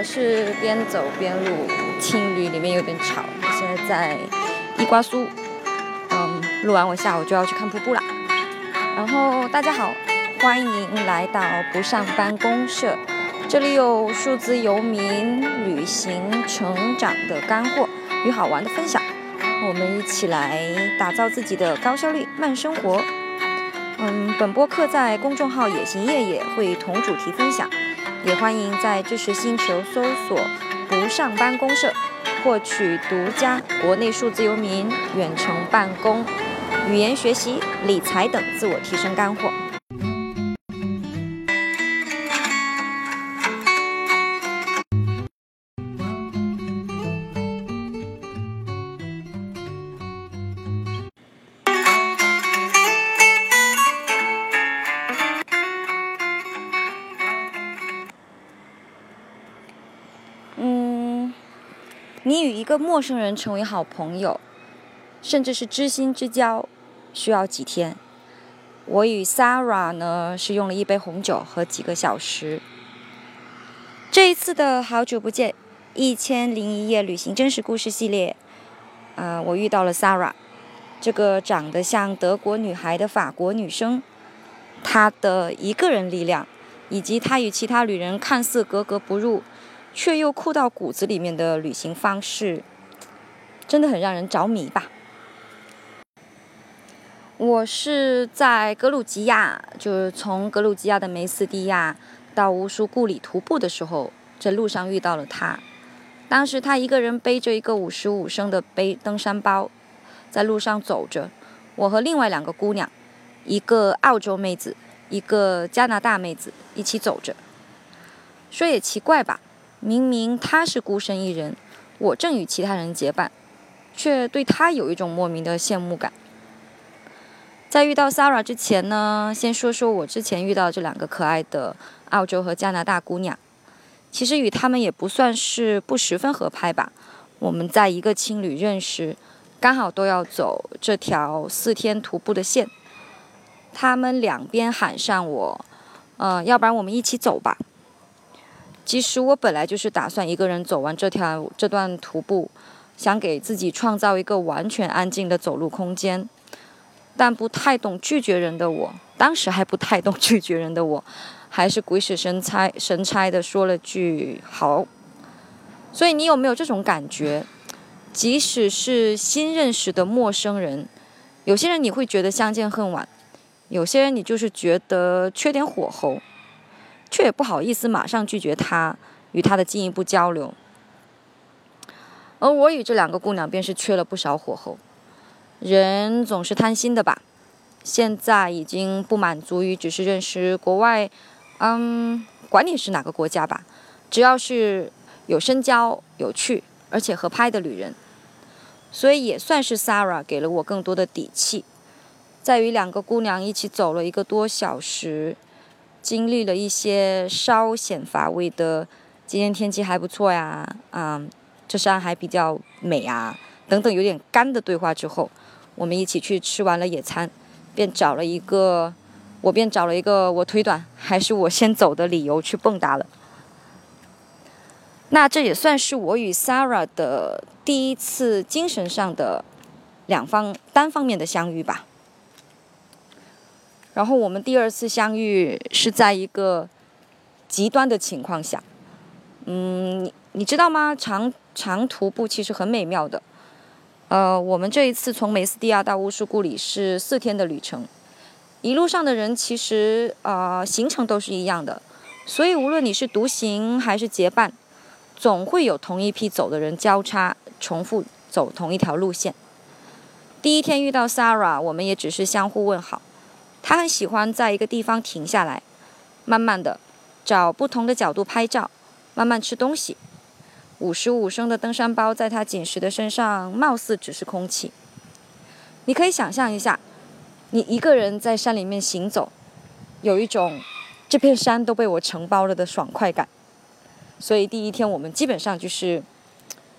我是边走边录，青旅里面有点吵。我现在在伊瓜苏，嗯，录完我下午就要去看瀑布啦。然后大家好，欢迎来到不上班公社，这里有数字游民旅行成长的干货与好玩的分享，我们一起来打造自己的高效率慢生活。嗯，本播客在公众号“野行夜夜”会同主题分享。也欢迎在知识星球搜索“不上班公社”，获取独家国内数字游民远程办公、语言学习、理财等自我提升干货。你与一个陌生人成为好朋友，甚至是知心之交，需要几天？我与 Sarah 呢，是用了一杯红酒和几个小时。这一次的好久不见，一千零一夜旅行真实故事系列，啊，我遇到了 Sarah，这个长得像德国女孩的法国女生，她的一个人力量，以及她与其他旅人看似格格不入。却又酷到骨子里面的旅行方式，真的很让人着迷吧。我是在格鲁吉亚，就是从格鲁吉亚的梅斯蒂亚到乌苏故里徒步的时候，在路上遇到了他。当时他一个人背着一个五十五升的背登山包，在路上走着。我和另外两个姑娘，一个澳洲妹子，一个加拿大妹子，一起走着。说也奇怪吧。明明他是孤身一人，我正与其他人结伴，却对他有一种莫名的羡慕感。在遇到 Sara 之前呢，先说说我之前遇到这两个可爱的澳洲和加拿大姑娘。其实与他们也不算是不十分合拍吧。我们在一个青旅认识，刚好都要走这条四天徒步的线。他们两边喊上我，嗯，要不然我们一起走吧。其实我本来就是打算一个人走完这条这段徒步，想给自己创造一个完全安静的走路空间。但不太懂拒绝人的我，当时还不太懂拒绝人的我，还是鬼使神差神差的说了句好。所以你有没有这种感觉？即使是新认识的陌生人，有些人你会觉得相见恨晚，有些人你就是觉得缺点火候。却也不好意思马上拒绝他与他的进一步交流，而我与这两个姑娘便是缺了不少火候。人总是贪心的吧？现在已经不满足于只是认识国外，嗯，管你是哪个国家吧，只要是有深交、有趣而且合拍的旅人，所以也算是 Sarah 给了我更多的底气。在与两个姑娘一起走了一个多小时。经历了一些稍显乏味的，今天天气还不错呀，啊，这山还比较美啊，等等有点干的对话之后，我们一起去吃完了野餐，便找了一个，我便找了一个我腿短还是我先走的理由去蹦跶了。那这也算是我与 Sarah 的第一次精神上的两方单方面的相遇吧。然后我们第二次相遇是在一个极端的情况下，嗯，你你知道吗？长长徒步其实很美妙的。呃，我们这一次从梅斯蒂亚到乌苏故里是四天的旅程，一路上的人其实呃行程都是一样的，所以无论你是独行还是结伴，总会有同一批走的人交叉重复走同一条路线。第一天遇到 Sara，我们也只是相互问好。他很喜欢在一个地方停下来，慢慢的找不同的角度拍照，慢慢吃东西。五十五升的登山包在他紧实的身上，貌似只是空气。你可以想象一下，你一个人在山里面行走，有一种这片山都被我承包了的爽快感。所以第一天我们基本上就是，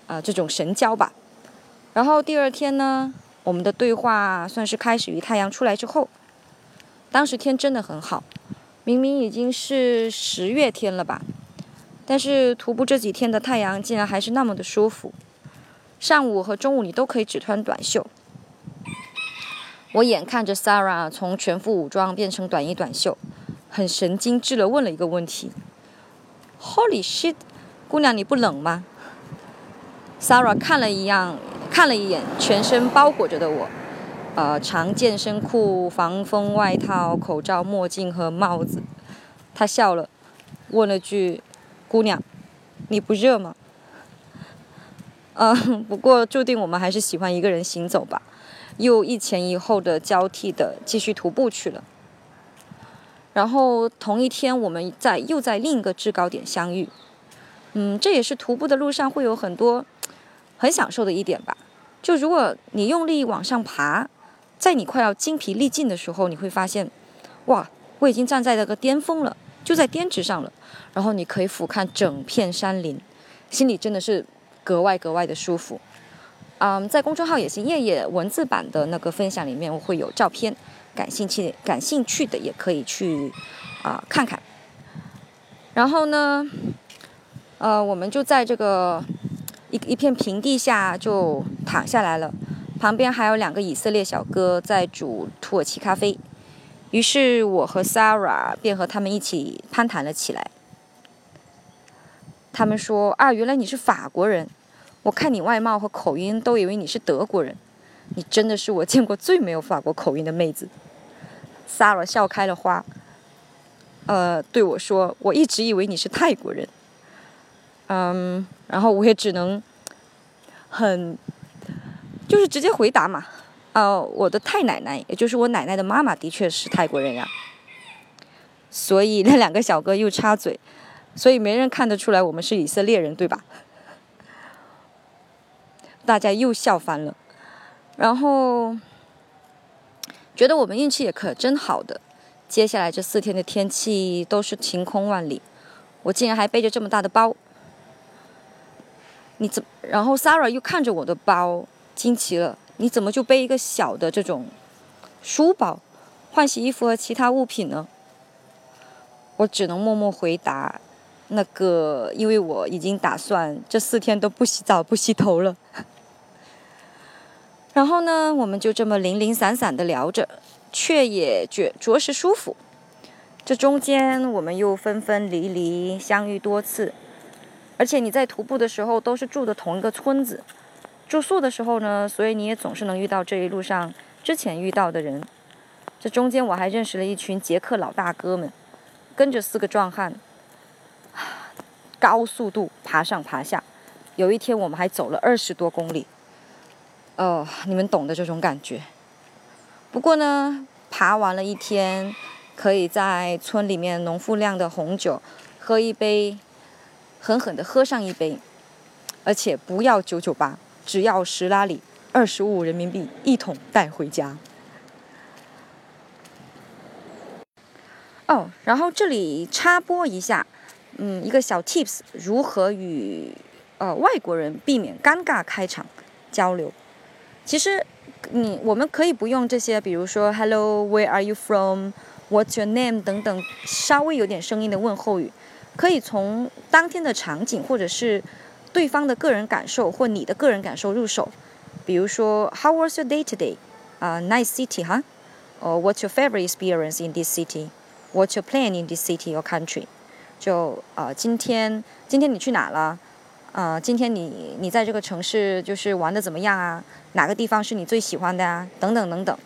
啊这种神交吧。然后第二天呢，我们的对话算是开始于太阳出来之后。当时天真的很好，明明已经是十月天了吧，但是徒步这几天的太阳竟然还是那么的舒服。上午和中午你都可以只穿短袖。我眼看着 Sarah 从全副武装变成短衣短袖，很神经质的问了一个问题：“Holy shit，姑娘你不冷吗？”Sarah 看了一样，看了一眼全身包裹着的我，呃，长健身裤、防风外套、口罩、墨镜和帽子，他笑了，问了句：“姑娘，你不热吗？”嗯，不过注定我们还是喜欢一个人行走吧，又一前一后的交替的继续徒步去了。然后同一天，我们在又在另一个制高点相遇。嗯，这也是徒步的路上会有很多很享受的一点吧。就如果你用力往上爬，在你快要精疲力尽的时候，你会发现，哇，我已经站在那个巅峰了，就在巅值上了。然后你可以俯瞰整片山林，心里真的是。格外格外的舒服，嗯，在公众号“野行夜夜”文字版的那个分享里面，我会有照片，感兴趣感兴趣的也可以去啊看看。然后呢，呃，我们就在这个一一片平地下就躺下来了，旁边还有两个以色列小哥在煮土耳其咖啡，于是我和 Sarah 便和他们一起攀谈了起来。他们说啊，原来你是法国人，我看你外貌和口音都以为你是德国人，你真的是我见过最没有法国口音的妹子。Sarah 笑开了花，呃，对我说，我一直以为你是泰国人。嗯，然后我也只能很，就是直接回答嘛，呃，我的太奶奶，也就是我奶奶的妈妈，的确是泰国人呀。所以那两个小哥又插嘴。所以没人看得出来我们是以色列人，对吧？大家又笑翻了，然后觉得我们运气也可真好的。接下来这四天的天气都是晴空万里，我竟然还背着这么大的包。你怎？然后 Sarah 又看着我的包，惊奇了：你怎么就背一个小的这种书包，换洗衣服和其他物品呢？我只能默默回答。那个，因为我已经打算这四天都不洗澡、不洗头了。然后呢，我们就这么零零散散的聊着，却也觉着实舒服。这中间，我们又分分离离，相遇多次。而且你在徒步的时候都是住的同一个村子，住宿的时候呢，所以你也总是能遇到这一路上之前遇到的人。这中间我还认识了一群捷克老大哥们，跟着四个壮汉。高速度爬上爬下，有一天我们还走了二十多公里，哦，你们懂的这种感觉。不过呢，爬完了一天，可以在村里面农夫酿的红酒喝一杯，狠狠的喝上一杯，而且不要九九八，只要十拉里，二十五人民币一桶带回家。哦，然后这里插播一下。嗯，一个小 tips，如何与呃外国人避免尴尬开场交流？其实你我们可以不用这些，比如说 Hello，Where are you from？What's your name？等等，稍微有点声音的问候语，可以从当天的场景或者是对方的个人感受或你的个人感受入手。比如说 How was your day today？啊，Nice city，哈？哦，What's your favorite experience in this city？What's your plan in this city or country？就呃，今天今天你去哪了？呃，今天你你在这个城市就是玩的怎么样啊？哪个地方是你最喜欢的啊？等等等等。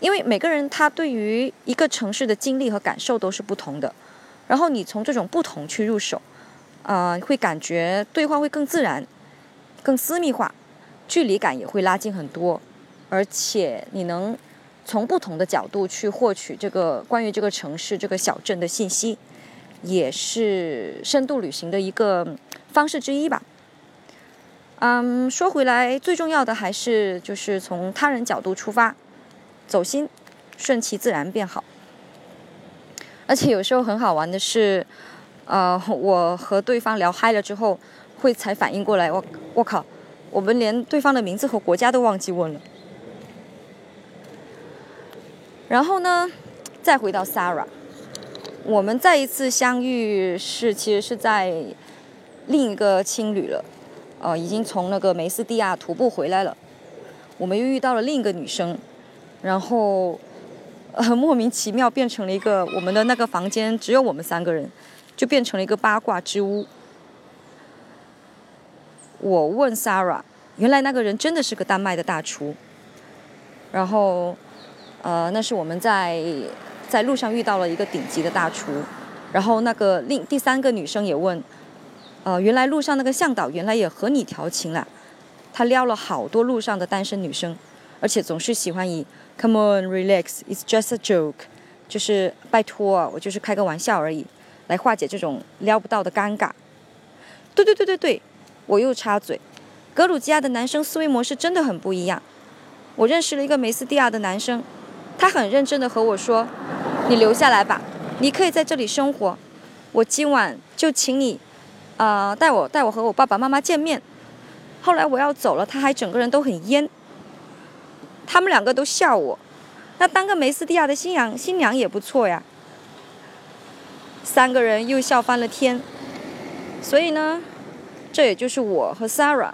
因为每个人他对于一个城市的经历和感受都是不同的，然后你从这种不同去入手，呃，会感觉对话会更自然、更私密化，距离感也会拉近很多，而且你能从不同的角度去获取这个关于这个城市、这个小镇的信息。也是深度旅行的一个方式之一吧。嗯，说回来，最重要的还是就是从他人角度出发，走心，顺其自然便好。而且有时候很好玩的是，呃，我和对方聊嗨了之后，会才反应过来，我我靠，我们连对方的名字和国家都忘记问了。然后呢，再回到 Sarah。我们再一次相遇是其实是在另一个青旅了，呃，已经从那个梅斯蒂亚徒步回来了。我们又遇到了另一个女生，然后呃莫名其妙变成了一个我们的那个房间只有我们三个人，就变成了一个八卦之屋。我问 Sarah，原来那个人真的是个丹麦的大厨。然后，呃，那是我们在在路上遇到了一个顶级的大厨。然后那个另第三个女生也问，呃，原来路上那个向导原来也和你调情了。他撩了好多路上的单身女生，而且总是喜欢以 “Come on, relax, it's just a joke”，就是拜托，我就是开个玩笑而已，来化解这种撩不到的尴尬。对对对对对，我又插嘴，格鲁吉亚的男生思维模式真的很不一样。我认识了一个梅斯蒂亚的男生，他很认真的和我说：“你留下来吧，你可以在这里生活，我今晚就请你，啊，带我带我和我爸爸妈妈见面。”后来我要走了，他还整个人都很蔫。他们两个都笑我，那当个梅斯蒂亚的新娘新娘也不错呀。三个人又笑翻了天。所以呢，这也就是我和 Sarah，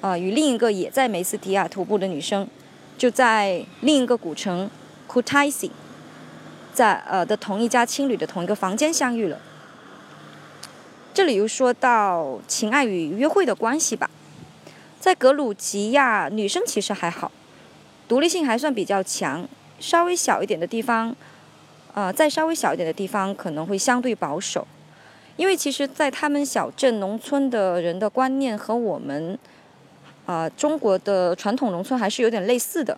啊，与另一个也在梅斯蒂亚徒步的女生，就在另一个古城 Kutaisi，在呃的同一家青旅的同一个房间相遇了。这里又说到情爱与约会的关系吧。在格鲁吉亚，女生其实还好，独立性还算比较强。稍微小一点的地方，呃，再稍微小一点的地方可能会相对保守，因为其实，在他们小镇、农村的人的观念和我们，啊，中国的传统农村还是有点类似的。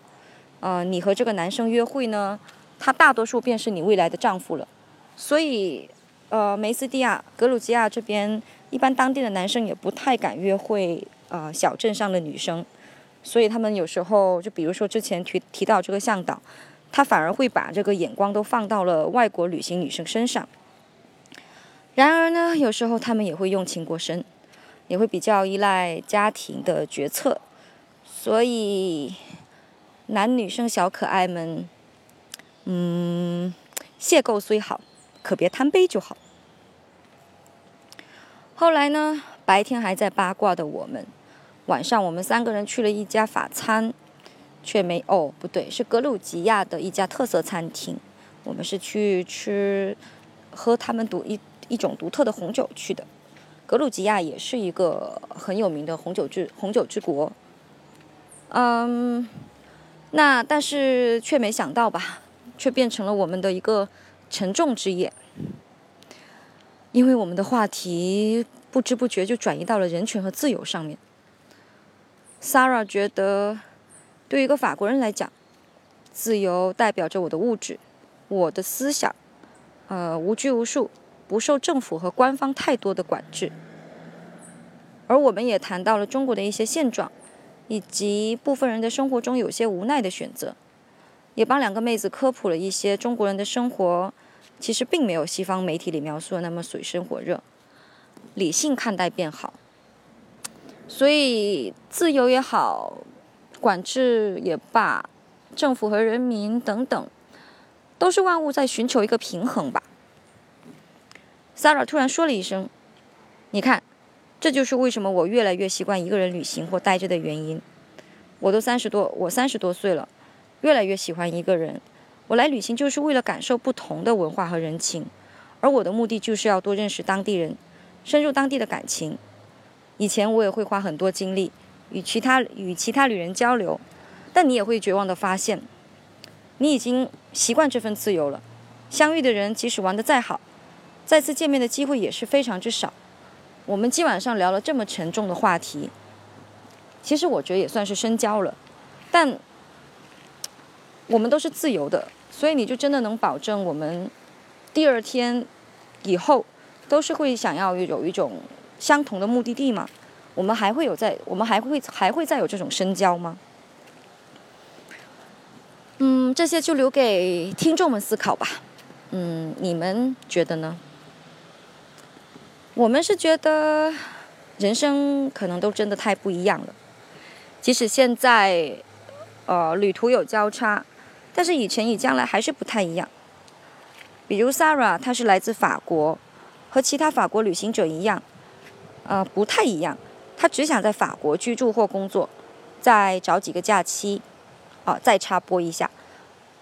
呃，你和这个男生约会呢，他大多数便是你未来的丈夫了。所以，呃，梅斯蒂亚、格鲁吉亚这边，一般当地的男生也不太敢约会。呃，小镇上的女生，所以他们有时候就比如说之前提提到这个向导，他反而会把这个眼光都放到了外国旅行女生身上。然而呢，有时候他们也会用情过深，也会比较依赖家庭的决策。所以，男女生小可爱们，嗯，邂逅虽好，可别贪杯就好。后来呢，白天还在八卦的我们。晚上我们三个人去了一家法餐，却没哦，不对，是格鲁吉亚的一家特色餐厅。我们是去吃喝他们独一一种独特的红酒去的。格鲁吉亚也是一个很有名的红酒之红酒之国。嗯，那但是却没想到吧，却变成了我们的一个沉重之夜，因为我们的话题不知不觉就转移到了人权和自由上面。Sarah 觉得，对于一个法国人来讲，自由代表着我的物质、我的思想，呃，无拘无束，不受政府和官方太多的管制。而我们也谈到了中国的一些现状，以及部分人的生活中有些无奈的选择，也帮两个妹子科普了一些中国人的生活，其实并没有西方媒体里描述的那么水深火热，理性看待便好。所以，自由也好，管制也罢，政府和人民等等，都是万物在寻求一个平衡吧。Sara 突然说了一声：“你看，这就是为什么我越来越习惯一个人旅行或待着的原因。我都三十多，我三十多岁了，越来越喜欢一个人。我来旅行就是为了感受不同的文化和人情，而我的目的就是要多认识当地人，深入当地的感情。”以前我也会花很多精力与其他与其他旅人交流，但你也会绝望的发现，你已经习惯这份自由了。相遇的人即使玩得再好，再次见面的机会也是非常之少。我们今晚上聊了这么沉重的话题，其实我觉得也算是深交了。但我们都是自由的，所以你就真的能保证我们第二天以后都是会想要有一种。相同的目的地吗？我们还会有在，我们还会还会再有这种深交吗？嗯，这些就留给听众们思考吧。嗯，你们觉得呢？我们是觉得人生可能都真的太不一样了。即使现在，呃，旅途有交叉，但是以前与将来还是不太一样。比如 Sarah，她是来自法国，和其他法国旅行者一样，呃，不太一样。他只想在法国居住或工作，再找几个假期。啊，再插播一下，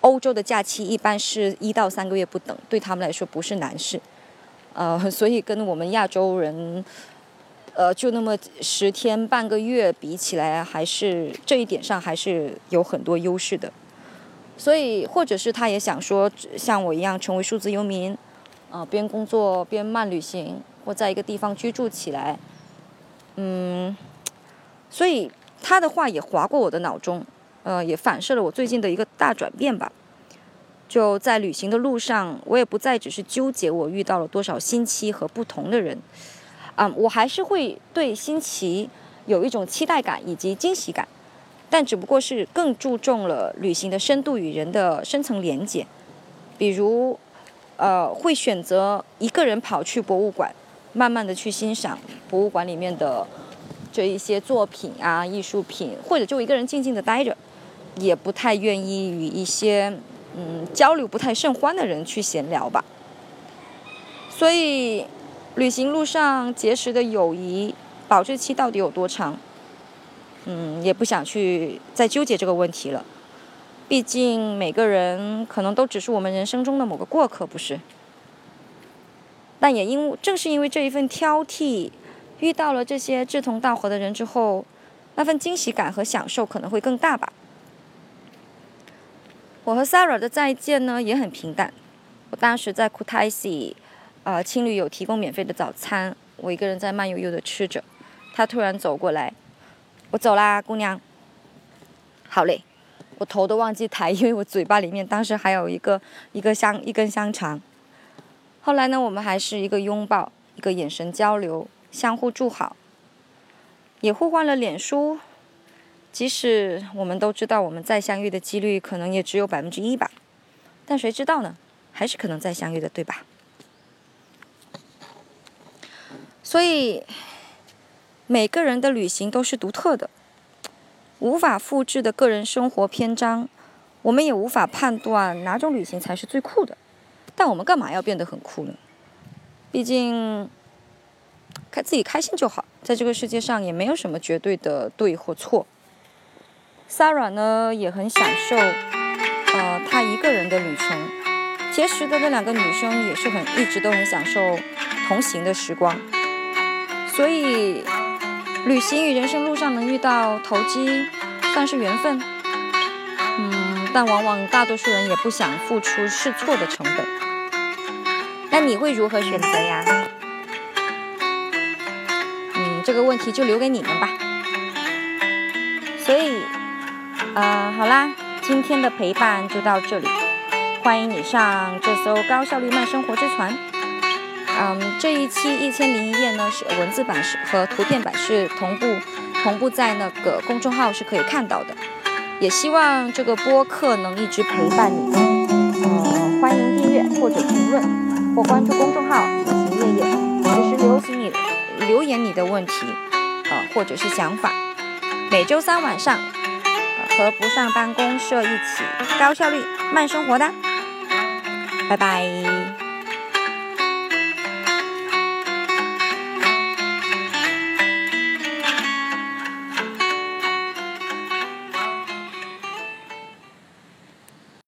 欧洲的假期一般是一到三个月不等，对他们来说不是难事。呃，所以跟我们亚洲人，呃，就那么十天半个月比起来，还是这一点上还是有很多优势的。所以，或者是他也想说，像我一样成为数字游民，啊，边工作边慢旅行，或在一个地方居住起来。嗯，所以他的话也划过我的脑中，呃，也反射了我最近的一个大转变吧。就在旅行的路上，我也不再只是纠结我遇到了多少新奇和不同的人，啊，我还是会对新奇有一种期待感以及惊喜感，但只不过是更注重了旅行的深度与人的深层连接，比如，呃，会选择一个人跑去博物馆，慢慢的去欣赏博物馆里面的这一些作品啊、艺术品，或者就一个人静静的待着，也不太愿意与一些。嗯，交流不太甚欢的人去闲聊吧。所以，旅行路上结识的友谊保质期到底有多长？嗯，也不想去再纠结这个问题了。毕竟每个人可能都只是我们人生中的某个过客，不是？但也因正是因为这一份挑剔，遇到了这些志同道合的人之后，那份惊喜感和享受可能会更大吧。我和 Sarah 的再见呢也很平淡。我当时在 Kutaisi，呃，青旅有提供免费的早餐，我一个人在慢悠悠的吃着。他突然走过来，我走啦，姑娘。好嘞，我头都忘记抬，因为我嘴巴里面当时还有一个一个香一根香肠。后来呢，我们还是一个拥抱，一个眼神交流，相互祝好，也互换了脸书。即使我们都知道，我们再相遇的几率可能也只有百分之一吧，但谁知道呢？还是可能再相遇的，对吧？所以，每个人的旅行都是独特的，无法复制的个人生活篇章，我们也无法判断哪种旅行才是最酷的。但我们干嘛要变得很酷呢？毕竟，开自己开心就好，在这个世界上也没有什么绝对的对或错。Sarah 呢也很享受，呃，她一个人的旅程。结识的那两个女生也是很一直都很享受同行的时光。所以，旅行与人生路上能遇到投机，算是缘分。嗯，但往往大多数人也不想付出试错的成本。那你会如何选择呀？嗯，这个问题就留给你们吧。所以。呃，好啦，今天的陪伴就到这里。欢迎你上这艘高效率慢生活之船。嗯，这一期一千零一夜呢是文字版是和图片版是同步同步在那个公众号是可以看到的。也希望这个播客能一直陪伴你。嗯，欢迎订阅或者评论或关注公众号“旅行夜夜”，随时留行你留言你的问题，啊，或者是想法。每周三晚上。和不上班公社一起高效率慢生活的，拜拜。